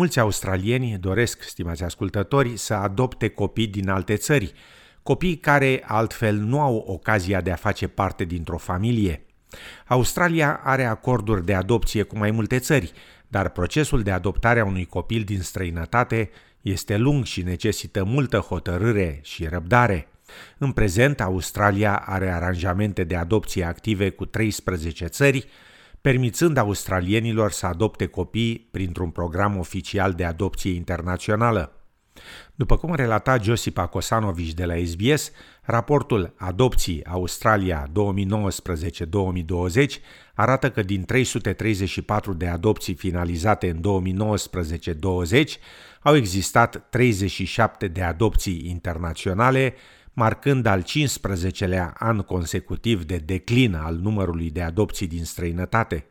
Mulți australieni doresc, stimați ascultători, să adopte copii din alte țări, copii care altfel nu au ocazia de a face parte dintr-o familie. Australia are acorduri de adopție cu mai multe țări, dar procesul de adoptare a unui copil din străinătate este lung și necesită multă hotărâre și răbdare. În prezent, Australia are aranjamente de adopție active cu 13 țări, permițând australienilor să adopte copii printr-un program oficial de adopție internațională. După cum relata Josipa Kosanovici de la SBS, raportul Adopții Australia 2019-2020 arată că din 334 de adopții finalizate în 2019-20, au existat 37 de adopții internaționale, marcând al 15-lea an consecutiv de declin al numărului de adopții din străinătate.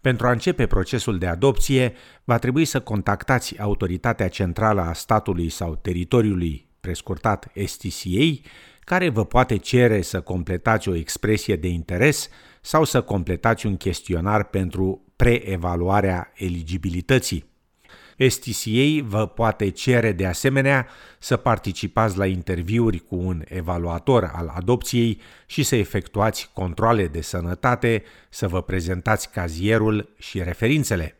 Pentru a începe procesul de adopție, va trebui să contactați autoritatea centrală a statului sau teritoriului, prescurtat STCA, care vă poate cere să completați o expresie de interes sau să completați un chestionar pentru preevaluarea eligibilității. STCA vă poate cere de asemenea să participați la interviuri cu un evaluator al adopției și să efectuați controle de sănătate, să vă prezentați cazierul și referințele.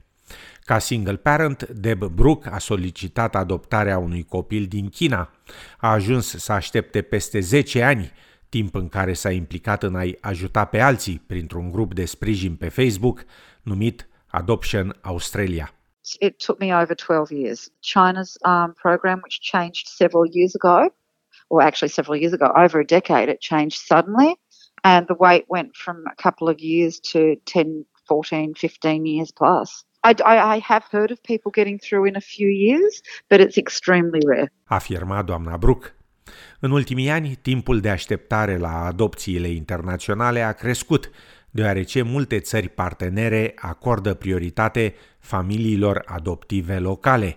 Ca single parent, Deb Brook a solicitat adoptarea unui copil din China. A ajuns să aștepte peste 10 ani, timp în care s-a implicat în a-i ajuta pe alții printr-un grup de sprijin pe Facebook numit Adoption Australia. It took me over 12 years. China's um, program, which changed several years ago, or actually several years ago, over a decade, it changed suddenly. And the wait went from a couple of years to 10, 14, 15 years plus. I, I, have heard of people getting through in a few years, but it's extremely rare. Afirma doamna Brook. În ultimii ani, timpul de așteptare la adopțiile internaționale a crescut, deoarece multe țări partenere acordă prioritate familiilor adoptive locale.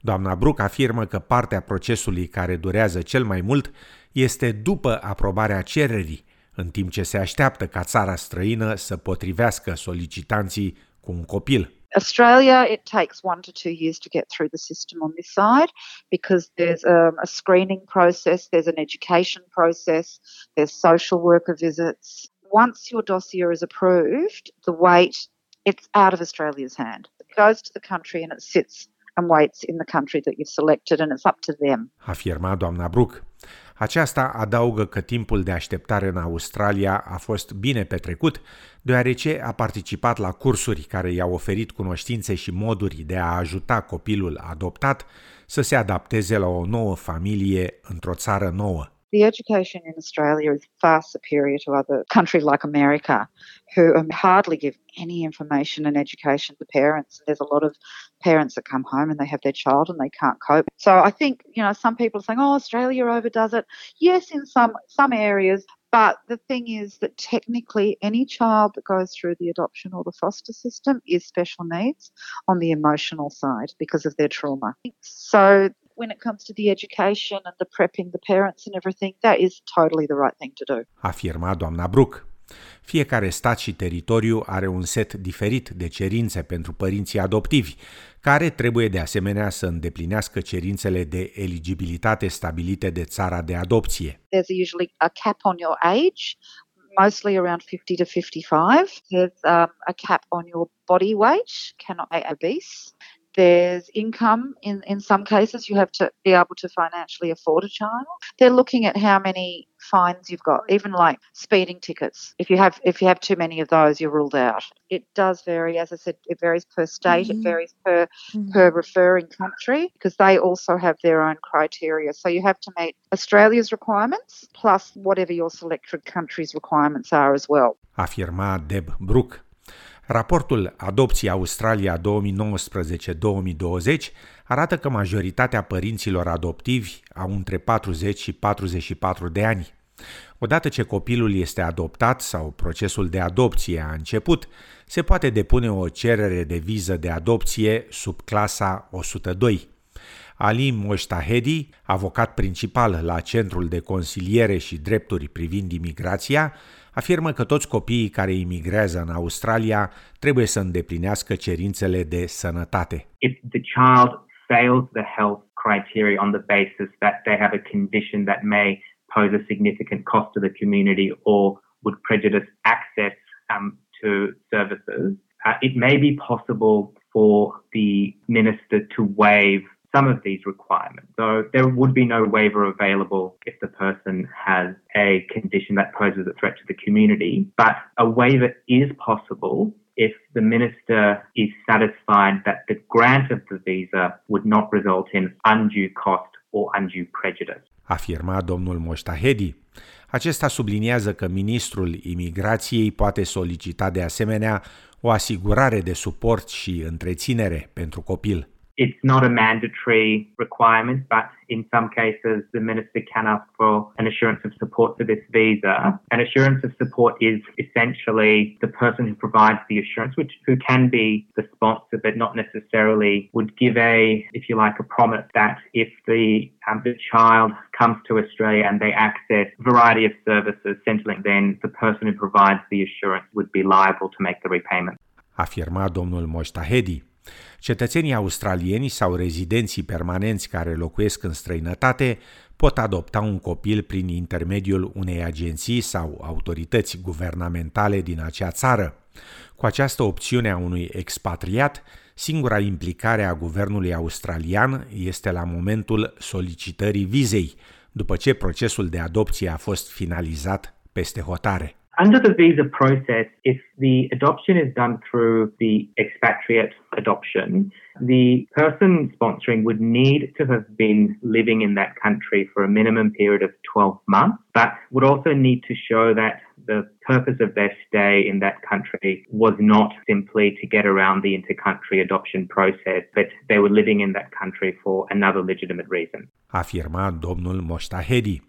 Doamna Bruc afirmă că partea procesului care durează cel mai mult este după aprobarea cererii, în timp ce se așteaptă ca țara străină să potrivească solicitanții cu un copil. Australia, it takes one to two years to get through the system on this side because there's um, a screening process, there's an education process, there's social worker visits, once your dossier is approved, the wait it's out of Australia's hand. It goes to the country and it sits and waits in the country that you've selected and it's up to them. Afirma doamna Brook. Aceasta adaugă că timpul de așteptare în Australia a fost bine petrecut, deoarece a participat la cursuri care i-au oferit cunoștințe și moduri de a ajuta copilul adoptat să se adapteze la o nouă familie într-o țară nouă. The education in Australia is far superior to other countries like America, who um, hardly give any information and education to parents. There's a lot of parents that come home and they have their child and they can't cope. So I think you know some people are saying, "Oh, Australia overdoes it." Yes, in some some areas, but the thing is that technically, any child that goes through the adoption or the foster system is special needs on the emotional side because of their trauma. So when it comes to the education and the prepping the parents and everything, that is totally the right thing to do. Afirma doamna Brook. Fiecare stat și teritoriu are un set diferit de cerințe pentru părinții adoptivi, care trebuie de asemenea să îndeplinească cerințele de eligibilitate stabilite de țara de adopție. There's usually a cap on your age, mostly around 50 to 55. There's um, a cap on your body weight, cannot be obese. There's income in, in some cases. You have to be able to financially afford a child. They're looking at how many fines you've got, even like speeding tickets. If you have if you have too many of those, you're ruled out. It does vary, as I said, it varies per state, mm-hmm. it varies per mm-hmm. per referring country because they also have their own criteria. So you have to meet Australia's requirements plus whatever your selected country's requirements are as well. Afirma Deb Brook, Raportul Adopții Australia 2019-2020 arată că majoritatea părinților adoptivi au între 40 și 44 de ani. Odată ce copilul este adoptat sau procesul de adopție a început, se poate depune o cerere de viză de adopție sub clasa 102. Ali Moștahedi, avocat principal la Centrul de Consiliere și Drepturi privind imigrația, afirmă că toți copiii care imigrează în Australia trebuie să îndeplinească cerințele de sănătate. If the child fails the health criteria on the basis that they have a condition that may pose a significant cost to the community or would prejudice access um, to services, uh, it may be possible for the minister to waive some of these requirements. So there would be no waiver available if the person has a condition that poses a threat to the community, but a waiver is possible if the minister is satisfied that the grant of the visa would not result in undue cost or undue prejudice. Afirma domnul Moștahedi. Acesta subliniază că ministrul imigrației poate solicita de asemenea o asigurare de suport și întreținere pentru copil. It's not a mandatory requirement, but in some cases, the minister can ask for an assurance of support for this visa. An assurance of support is essentially the person who provides the assurance, which who can be the sponsor, but not necessarily would give a, if you like, a promise that if the um, the child comes to Australia and they access a variety of services, Centrelink, then the person who provides the assurance would be liable to make the repayment. Afirma domnul Moștahedi. Cetățenii australieni sau rezidenții permanenți care locuiesc în străinătate pot adopta un copil prin intermediul unei agenții sau autorități guvernamentale din acea țară. Cu această opțiune a unui expatriat, singura implicare a guvernului australian este la momentul solicitării vizei, după ce procesul de adopție a fost finalizat peste hotare. Under the visa process, if the adoption is done through the expatriate adoption, the person sponsoring would need to have been living in that country for a minimum period of 12 months, but would also need to show that the purpose of their stay in that country was not simply to get around the intercountry adoption process, but they were living in that country for another legitimate reason. Afirma domnul Moștahedi.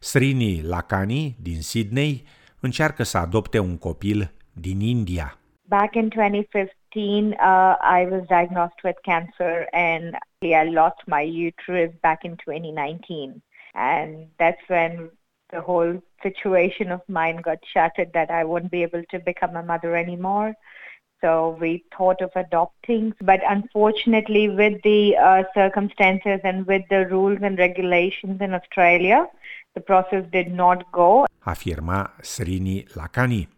Srini Lakani din Sydney încearcă să adopte un copil din India. Back in 2015, uh, I was diagnosed with cancer and I lost my uterus back in 2019. And that's when the whole situation of mine got shattered that I wouldn't be able to become a mother anymore. So we thought of adopting, but unfortunately, with the uh, circumstances and with the rules and regulations in Australia, the process did not go. Afirma Srini Lakani.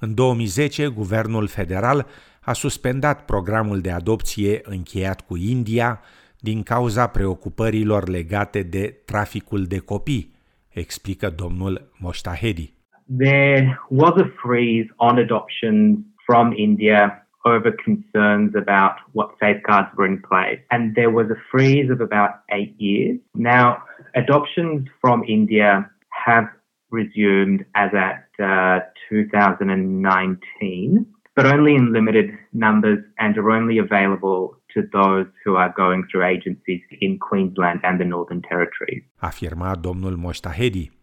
În 2010, guvernul federal a suspendat programul de adopție încheiat cu India din cauza preocupărilor legate de traficul de copii, explică domnul Moștahedi. There was a freeze on adoptions from India over concerns about what safeguards were in place. And there was a freeze of about eight years. Now, adoptions from India have resumed as at uh, 2019, but only in limited numbers and are only available to those who are going through agencies in Queensland and the Northern Territory. Afirma domnul Moștahedi.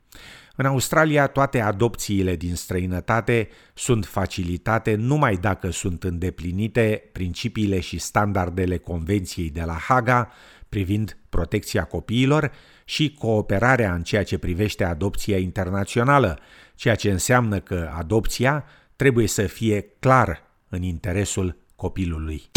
În Australia, toate adopțiile din străinătate sunt facilitate numai dacă sunt îndeplinite principiile și standardele Convenției de la Haga privind protecția copiilor și cooperarea în ceea ce privește adopția internațională, ceea ce înseamnă că adopția trebuie să fie clar în interesul copilului.